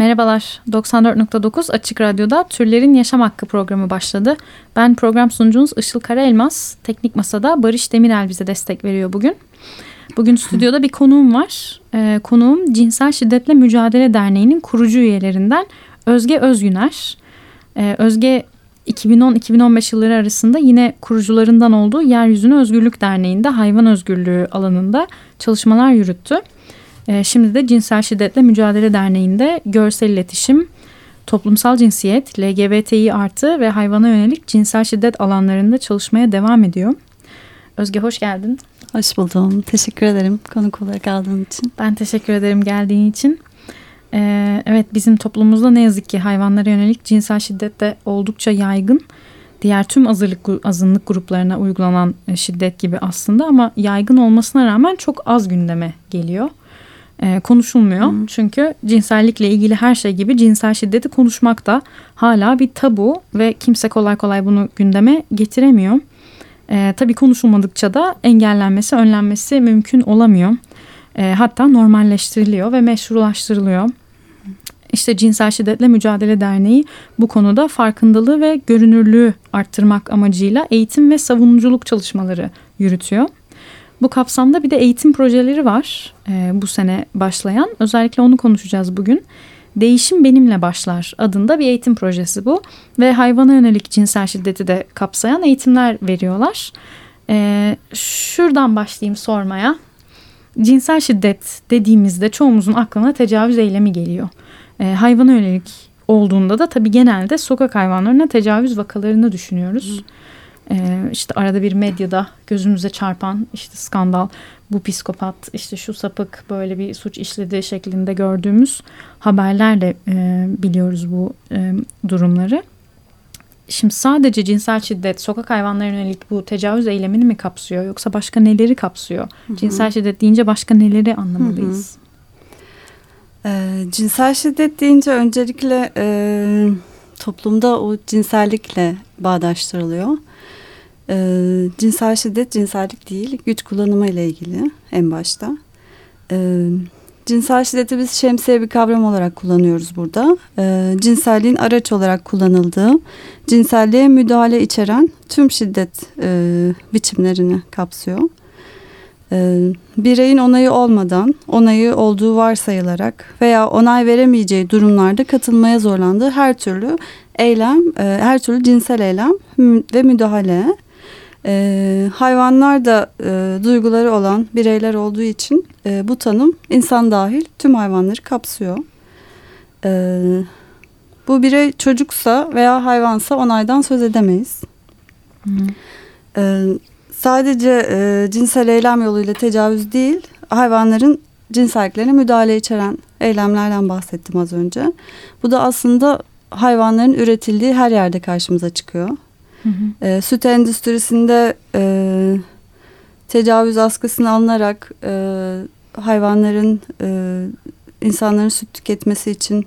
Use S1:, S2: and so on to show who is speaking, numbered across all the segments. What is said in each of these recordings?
S1: Merhabalar, 94.9 Açık Radyo'da Türlerin Yaşam Hakkı programı başladı. Ben program sunucunuz Işıl Karaelmaz. Teknik Masa'da Barış Demirel bize destek veriyor bugün. Bugün stüdyoda bir konuğum var. Ee, konuğum Cinsel Şiddetle Mücadele Derneği'nin kurucu üyelerinden Özge Özgüner. Ee, Özge 2010-2015 yılları arasında yine kurucularından olduğu Yeryüzüne Özgürlük Derneği'nde hayvan özgürlüğü alanında çalışmalar yürüttü. Ee, şimdi de Cinsel Şiddetle Mücadele Derneği'nde görsel iletişim, toplumsal cinsiyet, LGBTİ artı ve hayvana yönelik cinsel şiddet alanlarında çalışmaya devam ediyor. Özge hoş geldin.
S2: Hoş buldum. Teşekkür ederim konuk olarak aldığın için.
S1: Ben teşekkür ederim geldiğin için. Ee, evet bizim toplumumuzda ne yazık ki hayvanlara yönelik cinsel şiddet de oldukça yaygın. Diğer tüm azınlık, azınlık gruplarına uygulanan e, şiddet gibi aslında ama yaygın olmasına rağmen çok az gündeme geliyor. Ee, konuşulmuyor. Hmm. Çünkü cinsellikle ilgili her şey gibi cinsel şiddeti konuşmak da hala bir tabu ve kimse kolay kolay bunu gündeme getiremiyor. Ee, tabii konuşulmadıkça da engellenmesi, önlenmesi mümkün olamıyor. Ee, hatta normalleştiriliyor ve meşrulaştırılıyor. İşte Cinsel Şiddetle Mücadele Derneği bu konuda farkındalığı ve görünürlüğü arttırmak amacıyla eğitim ve savunuculuk çalışmaları yürütüyor. Bu kapsamda bir de eğitim projeleri var e, bu sene başlayan. Özellikle onu konuşacağız bugün. Değişim Benimle Başlar adında bir eğitim projesi bu. Ve hayvana yönelik cinsel şiddeti de kapsayan eğitimler veriyorlar. E, şuradan başlayayım sormaya. Cinsel şiddet dediğimizde çoğumuzun aklına tecavüz eylemi geliyor. E, hayvana yönelik olduğunda da tabii genelde sokak hayvanlarına tecavüz vakalarını düşünüyoruz. Hı. Ee, işte arada bir medyada gözümüze çarpan işte skandal bu psikopat işte şu sapık böyle bir suç işlediği şeklinde gördüğümüz haberlerle e, biliyoruz bu e, durumları. Şimdi sadece cinsel şiddet sokak hayvanlarına yönelik bu tecavüz eylemini mi kapsıyor yoksa başka neleri kapsıyor? Hı hı. Cinsel şiddet deyince başka neleri anlamalıyız?
S2: Hı hı. E, cinsel şiddet deyince öncelikle e, toplumda o cinsellikle bağdaştırılıyor. E, cinsel şiddet cinsellik değil, güç kullanımı ile ilgili en başta. E, cinsel şiddeti biz şemsiye bir kavram olarak kullanıyoruz burada. E, cinselliğin araç olarak kullanıldığı, cinselliğe müdahale içeren tüm şiddet e, biçimlerini kapsıyor. Bireyin onayı olmadan, onayı olduğu varsayılarak veya onay veremeyeceği durumlarda katılmaya zorlandığı her türlü eylem, e, her türlü cinsel eylem ve müdahale e, hayvanlar da e, duyguları olan bireyler olduğu için e, bu tanım insan dahil tüm hayvanları kapsıyor. E, bu birey çocuksa veya hayvansa onaydan söz edemeyiz. E, sadece e, cinsel eylem yoluyla tecavüz değil, hayvanların cinselliklerine müdahale içeren eylemlerden bahsettim az önce. Bu da aslında hayvanların üretildiği her yerde karşımıza çıkıyor. Hı hı. E, süt endüstrisinde e, tecavüz askısına alınarak e, hayvanların e, insanların süt tüketmesi için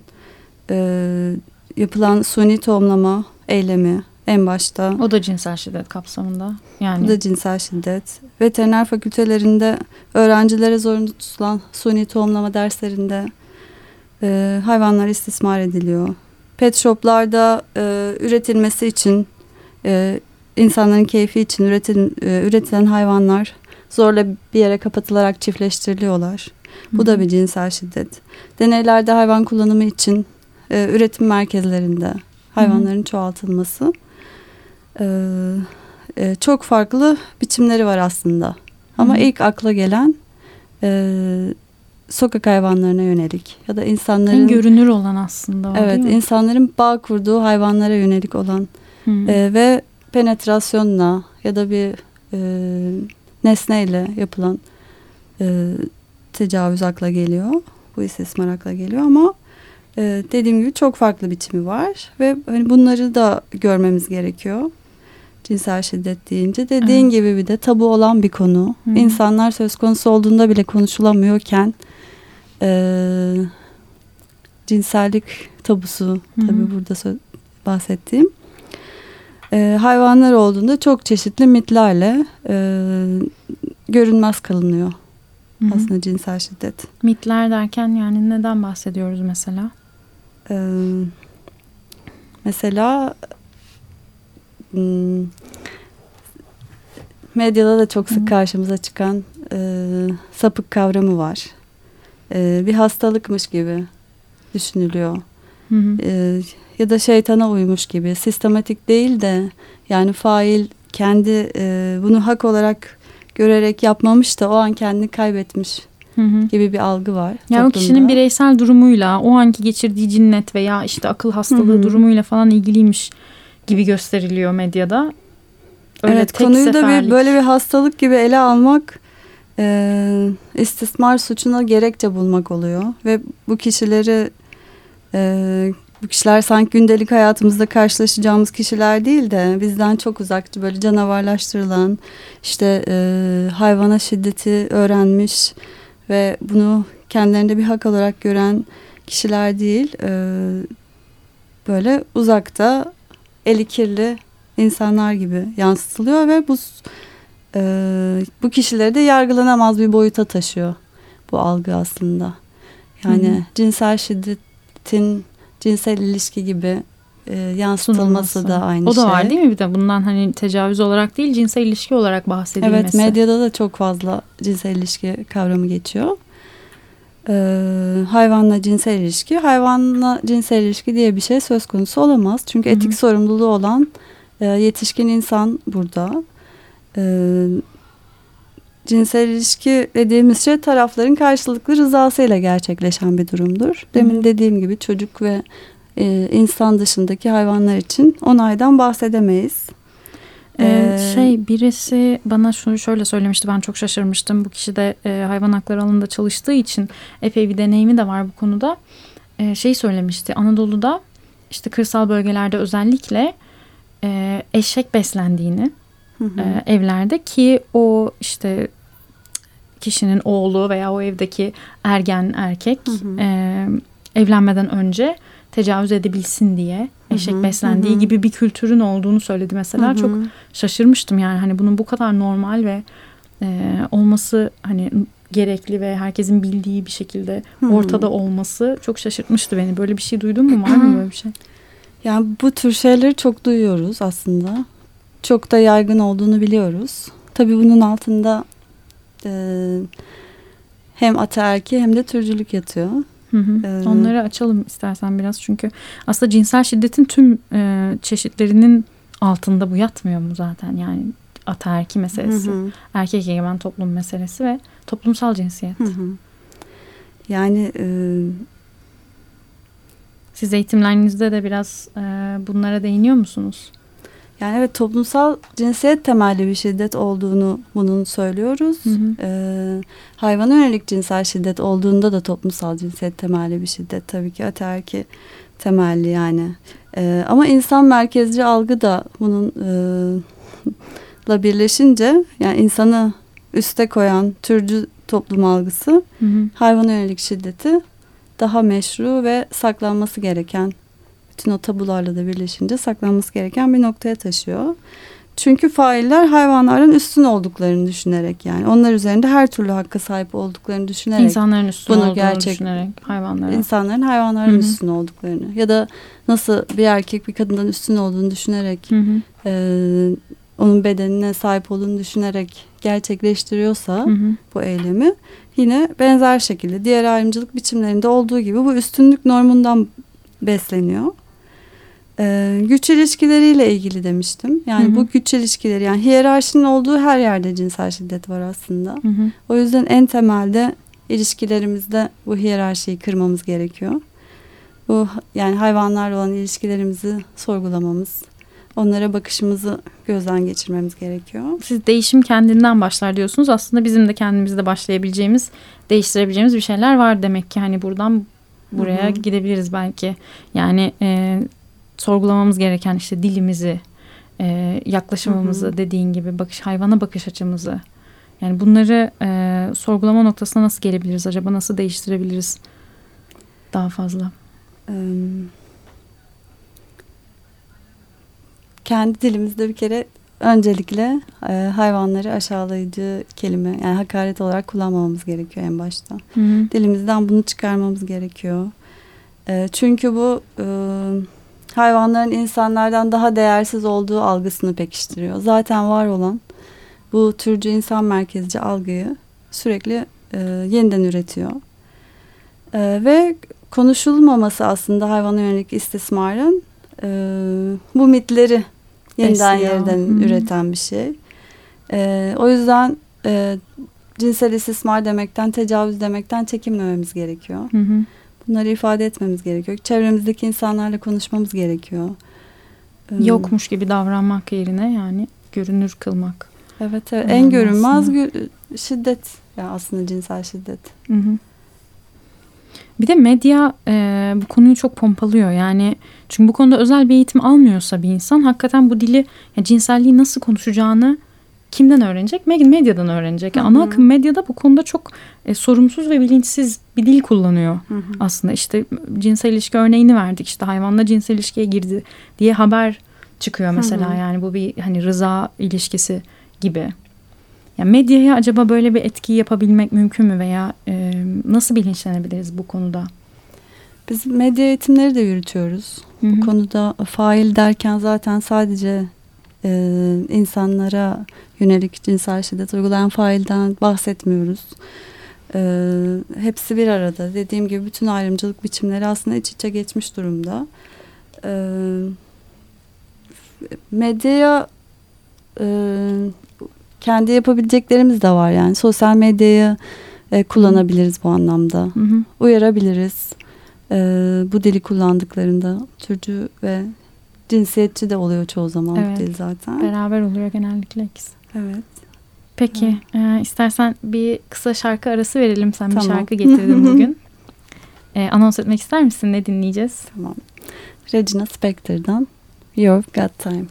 S2: e, yapılan suni tohumlama eylemi en başta.
S1: O da cinsel şiddet kapsamında.
S2: Yani. Bu da cinsel şiddet. Veteriner fakültelerinde öğrencilere zorunlu tutulan suni tohumlama derslerinde e, hayvanlar istismar ediliyor. Pet shoplarda e, üretilmesi için e, insanların keyfi için üretin, e, üretilen hayvanlar zorla bir yere kapatılarak çiftleştiriliyorlar. Bu Hı. da bir cinsel şiddet. Deneylerde hayvan kullanımı için e, üretim merkezlerinde hayvanların Hı. çoğaltılması e, e, çok farklı biçimleri var aslında. Ama Hı. ilk akla gelen e, sokak hayvanlarına yönelik ya da insanların en
S1: görünür olan aslında. O,
S2: evet, insanların bağ kurduğu hayvanlara yönelik olan e, ve penetrasyonla ya da bir e, nesneyle yapılan e, tecavüz akla geliyor. Bu istismar akla geliyor ama e, dediğim gibi çok farklı biçimi var ve hani bunları da görmemiz gerekiyor. Cinsel şiddet deyince dediğin evet. gibi bir de tabu olan bir konu. Hı. İnsanlar söz konusu olduğunda bile konuşulamıyorken e, cinsellik tabusu tabii burada bahsettiğim e, hayvanlar olduğunda çok çeşitli mitlerle e, görünmez kalınıyor. Hı-hı. Aslında cinsel şiddet.
S1: Mitler derken yani neden bahsediyoruz mesela?
S2: e, mesela hmm, medyada da çok sık karşımıza çıkan e, sapık kavramı var. E, bir hastalıkmış gibi düşünülüyor.
S1: Hı hı.
S2: E, ya da şeytana uymuş gibi. Sistematik değil de yani fail kendi e, bunu hak olarak görerek yapmamış da o an kendini kaybetmiş
S1: Hı hı.
S2: gibi bir algı var.
S1: Yani o kişinin bireysel durumuyla, o anki geçirdiği cinnet veya işte akıl hastalığı
S2: Hı hı.
S1: durumuyla falan ilgiliymiş gibi gösteriliyor medyada. Öyle
S2: evet konuyu da
S1: seferlik.
S2: bir, böyle bir hastalık gibi ele almak e, istismar suçuna gerekçe bulmak oluyor ve bu kişileri e, bu kişiler sanki gündelik hayatımızda karşılaşacağımız kişiler değil de bizden çok uzakçı böyle canavarlaştırılan işte e, hayvana şiddeti öğrenmiş ve bunu kendilerinde bir hak olarak gören kişiler değil e, böyle uzakta eli kirli insanlar gibi yansıtılıyor ve bu e, bu kişileri de yargılanamaz bir boyuta taşıyor bu algı aslında. Yani
S1: hı.
S2: cinsel şiddetin cinsel ilişki gibi e, yansıtılması
S1: Sunulması.
S2: da aynı
S1: O da
S2: şey.
S1: var değil mi bir de bundan hani tecavüz olarak değil cinsel ilişki olarak bahsedilmesi.
S2: Evet medyada da çok fazla cinsel ilişki kavramı geçiyor. Ee, hayvanla cinsel ilişki. Hayvanla cinsel ilişki diye bir şey söz konusu olamaz. Çünkü
S1: Hı hı.
S2: etik sorumluluğu olan e, yetişkin insan burada. Ee, cinsel ilişki dediğimiz şey tarafların karşılıklı rızasıyla gerçekleşen bir durumdur. Demin
S1: Hı
S2: dediğim gibi çocuk ve e, insan dışındaki hayvanlar için onaydan bahsedemeyiz.
S1: Ee,
S2: Ee,
S1: şey birisi bana şunu şöyle söylemişti ben çok şaşırmıştım. Bu kişi de e, hayvan hakları alanında çalıştığı için epey bir deneyimi de var bu konuda. E, şey söylemişti Anadolu'da işte kırsal bölgelerde özellikle e, eşek beslendiğini
S2: Hı hı.
S1: e, evlerde ki o işte kişinin oğlu veya o evdeki ergen erkek
S2: Hı hı.
S1: e, evlenmeden önce tecavüz edebilsin diye eşek beslendiği
S2: hı hı.
S1: gibi bir kültürün olduğunu söyledi mesela.
S2: Hı hı.
S1: Çok şaşırmıştım yani hani bunun bu kadar normal ve e, olması hani gerekli ve herkesin bildiği bir şekilde
S2: hı.
S1: ortada olması çok şaşırtmıştı beni. Böyle bir şey duydun mu? Var mı böyle bir şey?
S2: Yani bu tür şeyleri çok duyuyoruz aslında. Çok da yaygın olduğunu biliyoruz. Tabii bunun altında e, hem ataerki hem de türcülük yatıyor.
S1: Hı hı.
S2: Ee,
S1: Onları açalım istersen biraz çünkü aslında cinsel şiddetin tüm e, çeşitlerinin altında bu yatmıyor mu zaten yani ataerki meselesi,
S2: Hı hı,
S1: erkek egemen toplum meselesi ve toplumsal cinsiyet.
S2: hı hı. Yani e,
S1: Siz eğitimlerinizde de biraz e, bunlara değiniyor musunuz?
S2: Yani evet toplumsal cinsiyet temelli bir şiddet olduğunu bunun söylüyoruz.
S1: Hı hı.
S2: E, hayvana yönelik cinsel şiddet olduğunda da toplumsal cinsiyet temelli bir şiddet tabii ki ataerki temelli yani. E, ama insan merkezci algı da bunun e, la birleşince yani insanı üste koyan türcü toplum algısı
S1: Hı hı.
S2: hayvana yönelik şiddeti daha meşru ve saklanması gereken bütün o tabularla da birleşince saklanması gereken bir noktaya taşıyor. Çünkü failler hayvanlardan üstün olduklarını düşünerek yani onlar üzerinde her türlü hakka sahip olduklarını düşünerek
S1: İnsanların üstün
S2: bunu
S1: olduğunu
S2: gerçek-
S1: düşünerek hayvanlara.
S2: insanların hayvanların
S1: Hı hı.
S2: üstün olduklarını ya da nasıl bir erkek bir kadından üstün olduğunu düşünerek
S1: Hı hı.
S2: e, onun bedenine sahip olduğunu düşünerek gerçekleştiriyorsa
S1: Hı hı.
S2: bu eylemi yine benzer şekilde diğer ayrımcılık biçimlerinde olduğu gibi bu üstünlük normundan besleniyor. Ee, güç ilişkileriyle ilgili demiştim. Yani
S1: Hı hı.
S2: bu güç ilişkileri yani hiyerarşinin olduğu her yerde cinsel şiddet var aslında.
S1: Hı hı.
S2: O yüzden en temelde ilişkilerimizde bu hiyerarşiyi kırmamız gerekiyor. Bu yani hayvanlarla olan ilişkilerimizi sorgulamamız, onlara bakışımızı gözden geçirmemiz gerekiyor.
S1: Siz değişim kendinden başlar diyorsunuz. Aslında bizim de kendimizde başlayabileceğimiz, değiştirebileceğimiz bir şeyler var demek ki. Hani buradan buraya
S2: Hı hı.
S1: gidebiliriz belki. Yani e, sorgulamamız gereken işte dilimizi, e, yaklaşımımızı
S2: Hı hı.
S1: dediğin gibi bakış hayvana bakış açımızı. Yani bunları e, sorgulama noktasına nasıl gelebiliriz acaba? Nasıl değiştirebiliriz daha fazla?
S2: Ee, kendi dilimizde bir kere öncelikle e, hayvanları aşağılayıcı kelime yani hakaret olarak kullanmamamız gerekiyor en başta.
S1: Hı hı.
S2: Dilimizden bunu çıkarmamız gerekiyor.
S3: E, çünkü bu e, hayvanların insanlardan daha değersiz olduğu algısını pekiştiriyor. Zaten var olan bu türcü insan merkezci algıyı sürekli e, yeniden üretiyor. E, ve konuşulmaması aslında hayvana yönelik istismarın e, bu mitleri yeniden Besliyor. yeniden hmm. üreten bir şey. E, o yüzden e, cinsel istismar demekten, tecavüz demekten çekinmememiz gerekiyor. Hı Bunları ifade etmemiz gerekiyor. Çevremizdeki insanlarla konuşmamız gerekiyor.
S1: Ee, Yokmuş gibi davranmak yerine yani görünür kılmak.
S3: Evet, evet. en görünmez şiddet ya aslında cinsel şiddet. Hı hı.
S1: Bir de medya e, bu konuyu çok pompalıyor. Yani çünkü bu konuda özel bir eğitim almıyorsa bir insan hakikaten bu dili ya cinselliği nasıl konuşacağını kimden öğrenecek? Medyadan öğrenecek. Yani ana akım medyada bu konuda çok e, sorumsuz ve bilinçsiz bir dil kullanıyor hı hı. aslında. İşte cinsel ilişki örneğini verdik. İşte hayvanla cinsel ilişkiye girdi diye haber çıkıyor mesela. Hı hı. Yani bu bir hani rıza ilişkisi gibi. Yani medyaya acaba böyle bir etki yapabilmek mümkün mü veya e, nasıl bilinçlenebiliriz bu konuda?
S3: Biz medya eğitimleri de yürütüyoruz. Hı hı. Bu konuda fail derken zaten sadece e, insanlara yönelik cinsel şiddet uygulayan failden bahsetmiyoruz. E, hepsi bir arada. Dediğim gibi bütün ayrımcılık biçimleri aslında iç içe geçmiş durumda. E, medyaya e, kendi yapabileceklerimiz de var yani. Sosyal medyayı e, kullanabiliriz bu anlamda. Hı hı. Uyarabiliriz. E, bu dili kullandıklarında türcü ve cinsiyetçi de oluyor çoğu zaman evet. dil zaten.
S1: Beraber oluyor genellikle ikisi.
S3: Evet.
S1: Peki e, istersen bir kısa şarkı arası verelim. Sen tamam. bir şarkı getirdin bugün. e, anons etmek ister misin? Ne dinleyeceğiz?
S3: Tamam. Regina Spektor'dan You've Got Time.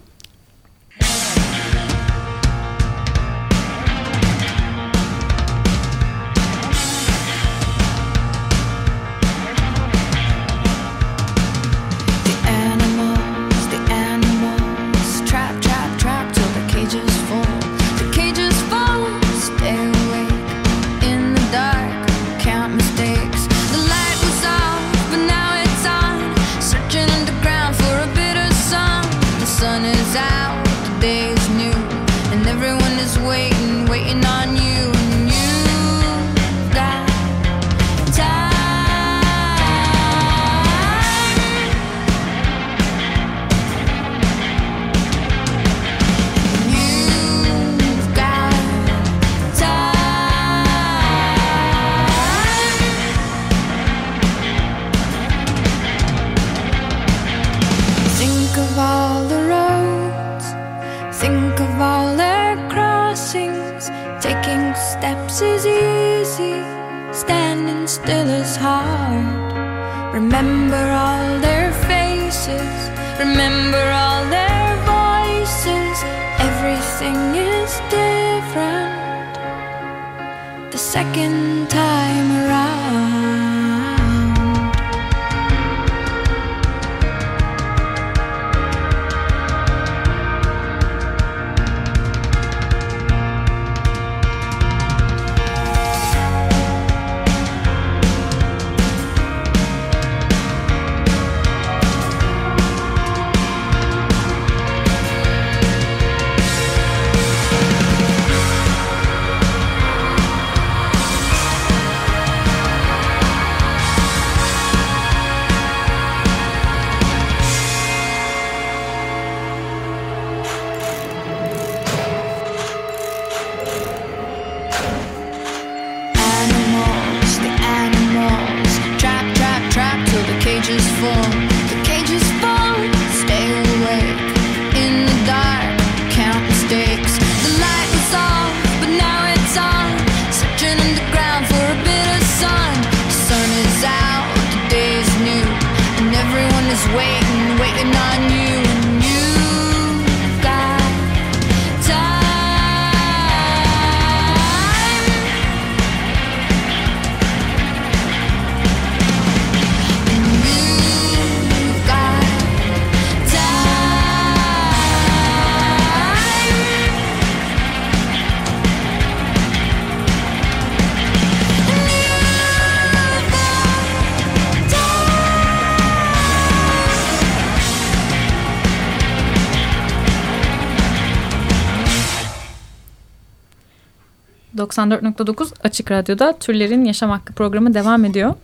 S1: 94.9 Açık Radyo'da Türlerin Yaşam Hakkı programı devam ediyor.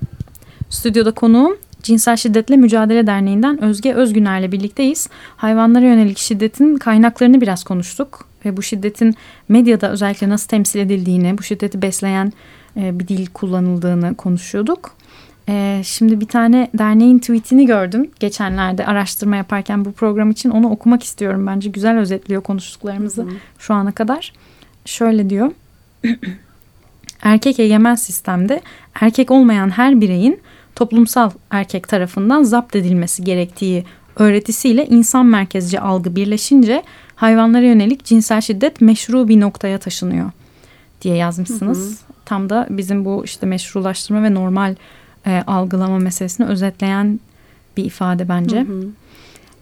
S1: Stüdyoda konuğum Cinsel Şiddetle Mücadele Derneği'nden Özge Özgüner'le birlikteyiz. Hayvanlara yönelik şiddetin kaynaklarını biraz konuştuk. Ve bu şiddetin medyada özellikle nasıl temsil edildiğini, bu şiddeti besleyen e, bir dil kullanıldığını konuşuyorduk. E, şimdi bir tane derneğin tweetini gördüm geçenlerde araştırma yaparken bu program için onu okumak istiyorum. Bence güzel özetliyor konuştuklarımızı hı hı. şu ana kadar. Şöyle diyor. Erkek egemen sistemde erkek olmayan her bireyin toplumsal erkek tarafından zapt edilmesi gerektiği öğretisiyle insan merkezci algı birleşince hayvanlara yönelik cinsel şiddet meşru bir noktaya taşınıyor diye yazmışsınız. Hı hı. Tam da bizim bu işte meşrulaştırma ve normal e, algılama meselesini özetleyen bir ifade bence. Hı hı.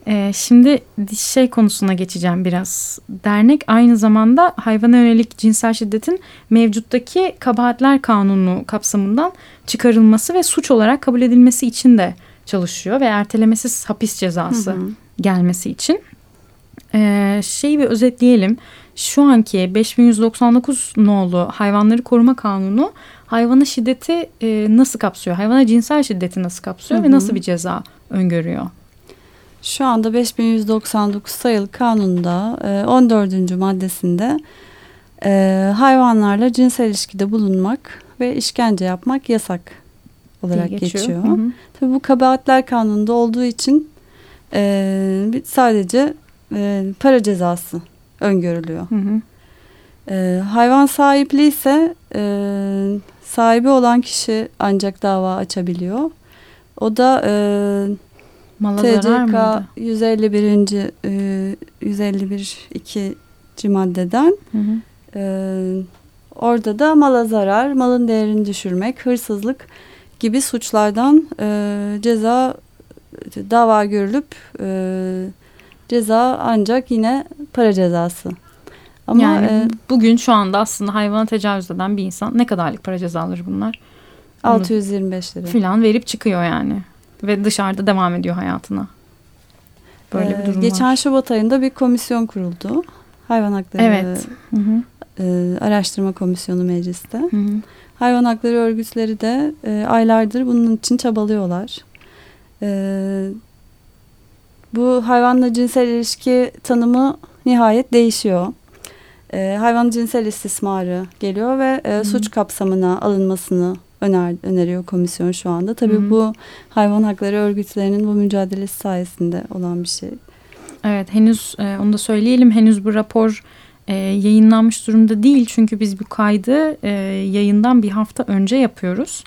S1: E, şimdi şey konusuna geçeceğim biraz. Dernek aynı zamanda hayvana yönelik cinsel şiddetin mevcuttaki kabahatler kanunu kapsamından çıkarılması ve suç olarak kabul edilmesi için de çalışıyor ve ertelemesiz hapis cezası hı hı. gelmesi için. Ee, şeyi bir özetleyelim. Şu anki 5199 nolu hayvanları koruma kanunu hayvana şiddeti e, nasıl kapsıyor? Hayvana cinsel şiddeti nasıl kapsıyor hı hı. ve nasıl bir ceza öngörüyor?
S2: Şu anda 5199 sayılı kanunda e, 14. maddesinde e, hayvanlarla cinsel ilişkide bulunmak ve işkence yapmak yasak olarak geçiyor. geçiyor. Hı hı. Tabii bu kabahatler kanununda olduğu için e, sadece e, para cezası öngörülüyor. Hı hı. E, hayvan sahipliği ise e, sahibi olan kişi ancak dava açabiliyor. O da e, Mala TCK 151. E, 151 2. maddeden hı hı. E, orada da mala zarar, malın değerini düşürmek, hırsızlık gibi suçlardan e, ceza dava görülüp e, ceza ancak yine para cezası.
S1: Ama yani e, bugün şu anda aslında hayvana tecavüz eden bir insan ne kadarlık para cezaları bunlar?
S2: 625 lira.
S1: Filan verip çıkıyor yani. Ve dışarıda devam ediyor hayatına.
S2: Böyle ee, bir durum Geçen var. Şubat ayında bir komisyon kuruldu. Hayvan hakları evet. Hı -hı. E, araştırma komisyonu mecliste. Hı -hı. Hayvan hakları örgütleri de e, aylardır bunun için çabalıyorlar. E, bu hayvanla cinsel ilişki tanımı nihayet değişiyor. E, hayvan cinsel istismarı geliyor ve e, suç kapsamına alınmasını öner, öneriyor komisyon şu anda. Tabii Hı-hı. bu hayvan hakları örgütlerinin bu mücadelesi sayesinde olan bir şey.
S1: Evet henüz e, onu da söyleyelim henüz bu rapor e, yayınlanmış durumda değil. Çünkü biz bu kaydı e, yayından bir hafta önce yapıyoruz.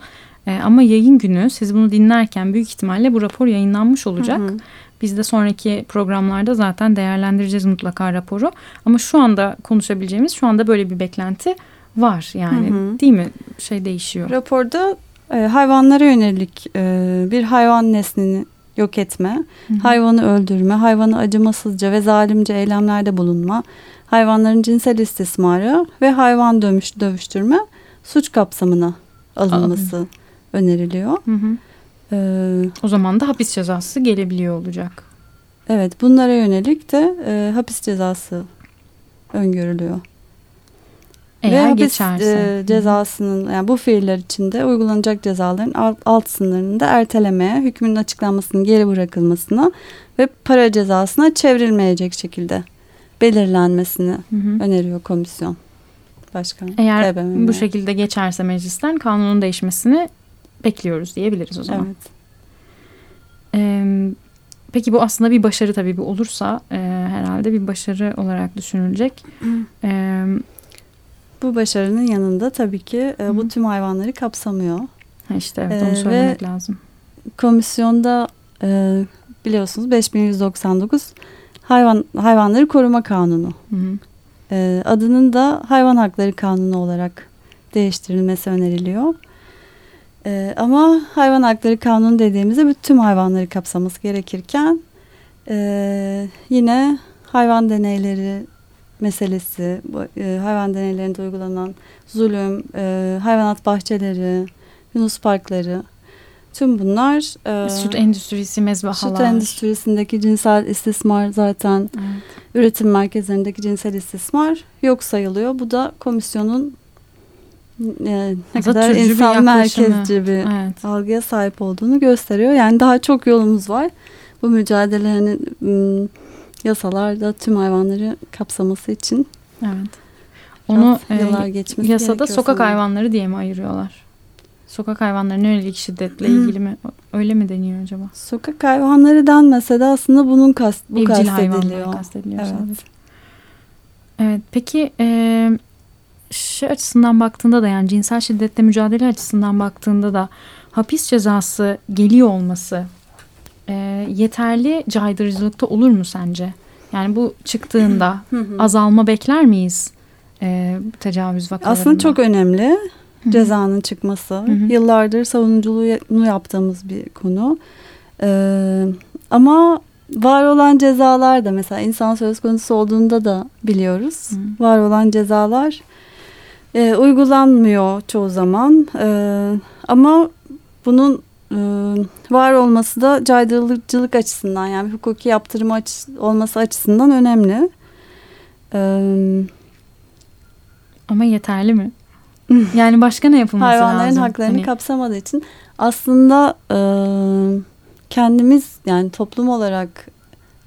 S1: E, ama yayın günü siz bunu dinlerken büyük ihtimalle bu rapor yayınlanmış olacak. Hı hı. Biz de sonraki programlarda zaten değerlendireceğiz mutlaka raporu. Ama şu anda konuşabileceğimiz şu anda böyle bir beklenti var yani hı hı. değil mi? Şey değişiyor.
S2: Raporda e, hayvanlara yönelik e, bir hayvan neslini yok etme, hı hı. hayvanı öldürme, hayvanı acımasızca ve zalimce eylemlerde bulunma, hayvanların cinsel istismarı ve hayvan dövüş, dövüştürme suç kapsamına alınması Alın. öneriliyor. Hı hı.
S1: Ee, o zaman da hapis cezası gelebiliyor olacak.
S2: Evet bunlara yönelik de e, hapis cezası öngörülüyor. Eğer Ve hapis geçerse. E, cezasının yani bu fiiller içinde uygulanacak cezaların alt, alt sınırını da ertelemeye, hükmünün açıklanmasının geri bırakılmasına ve para cezasına çevrilmeyecek şekilde belirlenmesini hı hı. öneriyor komisyon. Başkan.
S1: Eğer TBMM. bu şekilde geçerse meclisten kanunun değişmesini bekliyoruz diyebiliriz o zaman. Evet. Ee, peki bu aslında bir başarı tabii bu olursa e, herhalde bir başarı olarak düşünülecek.
S2: ee, bu başarının yanında tabii ki e, bu tüm hayvanları kapsamıyor.
S1: Ha işte evet onu ee, söylemek lazım.
S2: Komisyonda e, biliyorsunuz 5199 hayvan hayvanları koruma kanunu. Hı hı. E, adının da hayvan hakları kanunu olarak değiştirilmesi öneriliyor. E, ama hayvan hakları kanunu dediğimizde bütün hayvanları kapsaması gerekirken e, yine hayvan deneyleri meselesi, e, hayvan deneylerinde uygulanan zulüm, e, hayvanat bahçeleri, Yunus parkları tüm bunlar
S1: e, süt endüstrisi mezbahalar.
S2: Süt endüstrisindeki cinsel istismar zaten evet. üretim merkezlerindeki cinsel istismar yok sayılıyor. Bu da komisyonun e, ne kadar insan bir merkezci bir evet. algıya sahip olduğunu gösteriyor. Yani daha çok yolumuz var. Bu mücadele hani yasalarda tüm hayvanları kapsaması için.
S1: Evet. Onu e, yıllar geçmesi yasada sokak sanırım. hayvanları diye mi ayırıyorlar? Sokak hayvanlarına yönelik şiddetle hmm. ilgili mi öyle mi deniyor acaba?
S2: Sokak hayvanları denmese de aslında bunun kast, bu Evcil kastediliyor.
S1: kastediliyor evet. Sadece. Evet peki e, şey açısından baktığında da yani cinsel şiddetle mücadele açısından baktığında da hapis cezası geliyor olması e, yeterli caydırıcılıkta olur mu sence? Yani bu çıktığında azalma bekler miyiz e, tecavüz vakalarında?
S2: Aslında çok önemli cezanın çıkması. Yıllardır savunuculuğunu yaptığımız bir konu. Ee, ama var olan cezalar da mesela insan söz konusu olduğunda da biliyoruz. Hı. Var olan cezalar e, uygulanmıyor çoğu zaman. E, ama bunun var olması da caydırıcılık açısından yani hukuki yaptırım aç, olması açısından önemli. E,
S1: ama yeterli mi? yani başka ne yapılması
S2: Hayvanların
S1: lazım?
S2: Hayvanların haklarını hani... kapsamadığı için aslında e, kendimiz yani toplum olarak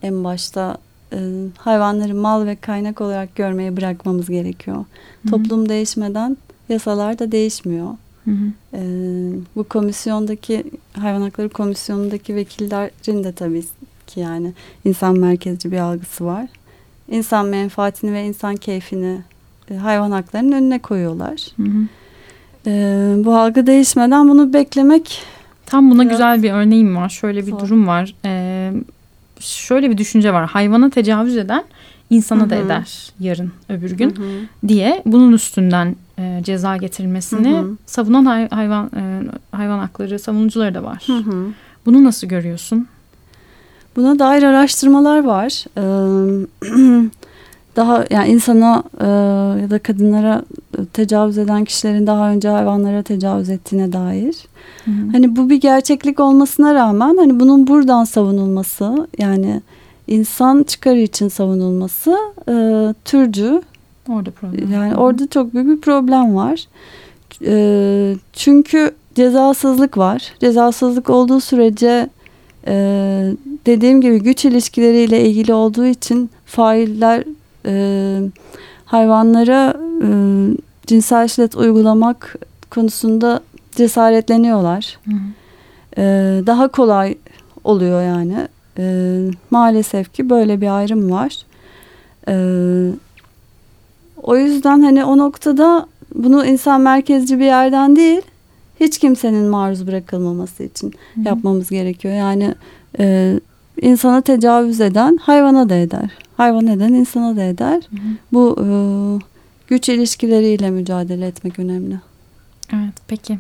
S2: en başta e, hayvanları mal ve kaynak olarak görmeye bırakmamız gerekiyor. Hı-hı. Toplum değişmeden yasalar da değişmiyor. E, bu komisyondaki hayvan hakları komisyonundaki vekillerin de tabii ki yani insan merkezci bir algısı var. İnsan menfaatini ve insan keyfini e, hayvan haklarının önüne koyuyorlar. Hı hı. E, bu algı değişmeden bunu beklemek
S1: Tam buna güzel bir örneğim var. Şöyle bir Zor. durum var. Ee, şöyle bir düşünce var. Hayvana tecavüz eden insana Hı-hı. da eder yarın öbür gün Hı-hı. diye bunun üstünden e, ceza getirilmesini Hı-hı. savunan hay- hayvan e, hayvan hakları savunucuları da var. Hı-hı. Bunu nasıl görüyorsun?
S2: Buna dair araştırmalar var. Ee, daha yani insana e, ya da kadınlara tecavüz eden kişilerin daha önce hayvanlara tecavüz ettiğine dair. Hı hı. Hani bu bir gerçeklik olmasına rağmen hani bunun buradan savunulması yani insan çıkarı için savunulması e, türcü.
S1: Orada problem.
S2: Yani orada çok büyük bir problem var. E, çünkü cezasızlık var. Cezasızlık olduğu sürece e, dediğim gibi güç ilişkileriyle ilgili olduğu için failler e, hayvanlara e, cinsel şiddet uygulamak konusunda cesaretleniyorlar. Hı hı. E, daha kolay oluyor yani. E, maalesef ki böyle bir ayrım var. E, o yüzden hani o noktada bunu insan merkezci bir yerden değil, hiç kimsenin maruz bırakılmaması için hı hı. yapmamız gerekiyor. Yani e, insana tecavüz eden hayvana da eder. Hayvan eden insana da eder. Hı hı. Bu e, güç ilişkileriyle mücadele etmek önemli.
S1: Evet peki.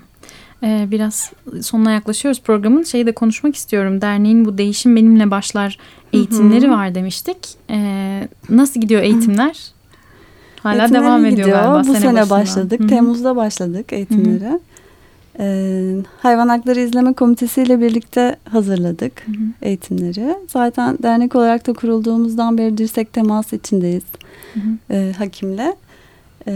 S1: Ee, biraz sonuna yaklaşıyoruz programın. Şeyi de konuşmak istiyorum. Derneğin bu Değişim Benimle Başlar eğitimleri Hı-hı. var demiştik. Ee, nasıl gidiyor eğitimler? Hala Eğitimleri devam ediyor gidiyor. galiba.
S2: Bu sene, sene başladık. Hı-hı. Temmuz'da başladık eğitimleri. Hı-hı. Ee, Hayvan Hakları İzleme Komitesi ile birlikte hazırladık hı hı. eğitimleri. Zaten dernek olarak da kurulduğumuzdan beri dirsek temas içindeyiz hı hı. E, hakimle. E,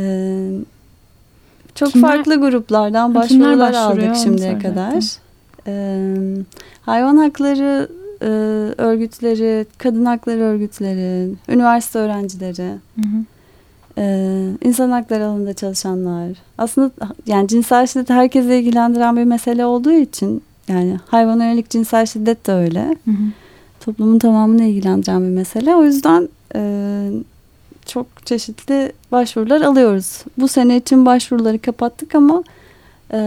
S2: çok kimler, farklı gruplardan başvurular aldık şimdiye kadar. E, hayvan hakları e, örgütleri, kadın hakları örgütleri, üniversite öğrencileri, hı hı ee, insan hakları alanında çalışanlar. Aslında yani cinsel şiddet herkese ilgilendiren bir mesele olduğu için yani hayvana yönelik cinsel şiddet de öyle. Hı hı. Toplumun tamamını ilgilendiren bir mesele. O yüzden e, çok çeşitli başvurular alıyoruz. Bu sene için başvuruları kapattık ama e,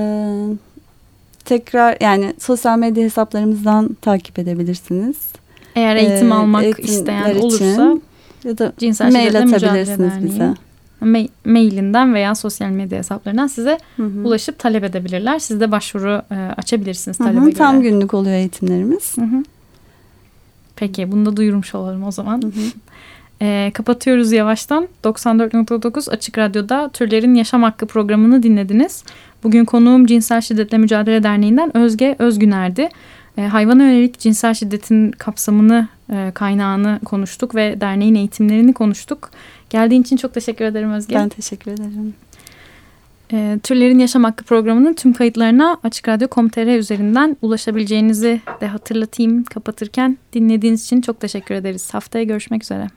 S2: tekrar yani sosyal medya hesaplarımızdan takip edebilirsiniz.
S1: Eğer eğitim ee, almak isteyen olursa
S2: ya da cinsel mail atabilirsiniz bize.
S1: Ma mailinden veya sosyal medya hesaplarından size hı hı. ulaşıp talep edebilirler. Siz de başvuru e, açabilirsiniz talebe hı hı, göre.
S2: Tam günlük oluyor eğitimlerimiz. Hı hı.
S1: Peki bunu da duyurmuş olalım o zaman. Hı hı. E, kapatıyoruz yavaştan. 94.9 Açık Radyo'da Türlerin Yaşam Hakkı programını dinlediniz. Bugün konuğum Cinsel Şiddetle Mücadele Derneği'nden Özge Özgüner'di. E, hayvana yönelik cinsel şiddetin kapsamını, e, kaynağını konuştuk ve derneğin eğitimlerini konuştuk. Geldiğin için çok teşekkür ederim Özge.
S2: Ben teşekkür ederim.
S1: E, Türlerin Yaşam Hakkı programının tüm kayıtlarına Açık Radyo.com.tr üzerinden ulaşabileceğinizi de hatırlatayım kapatırken. Dinlediğiniz için çok teşekkür ederiz. Haftaya görüşmek üzere.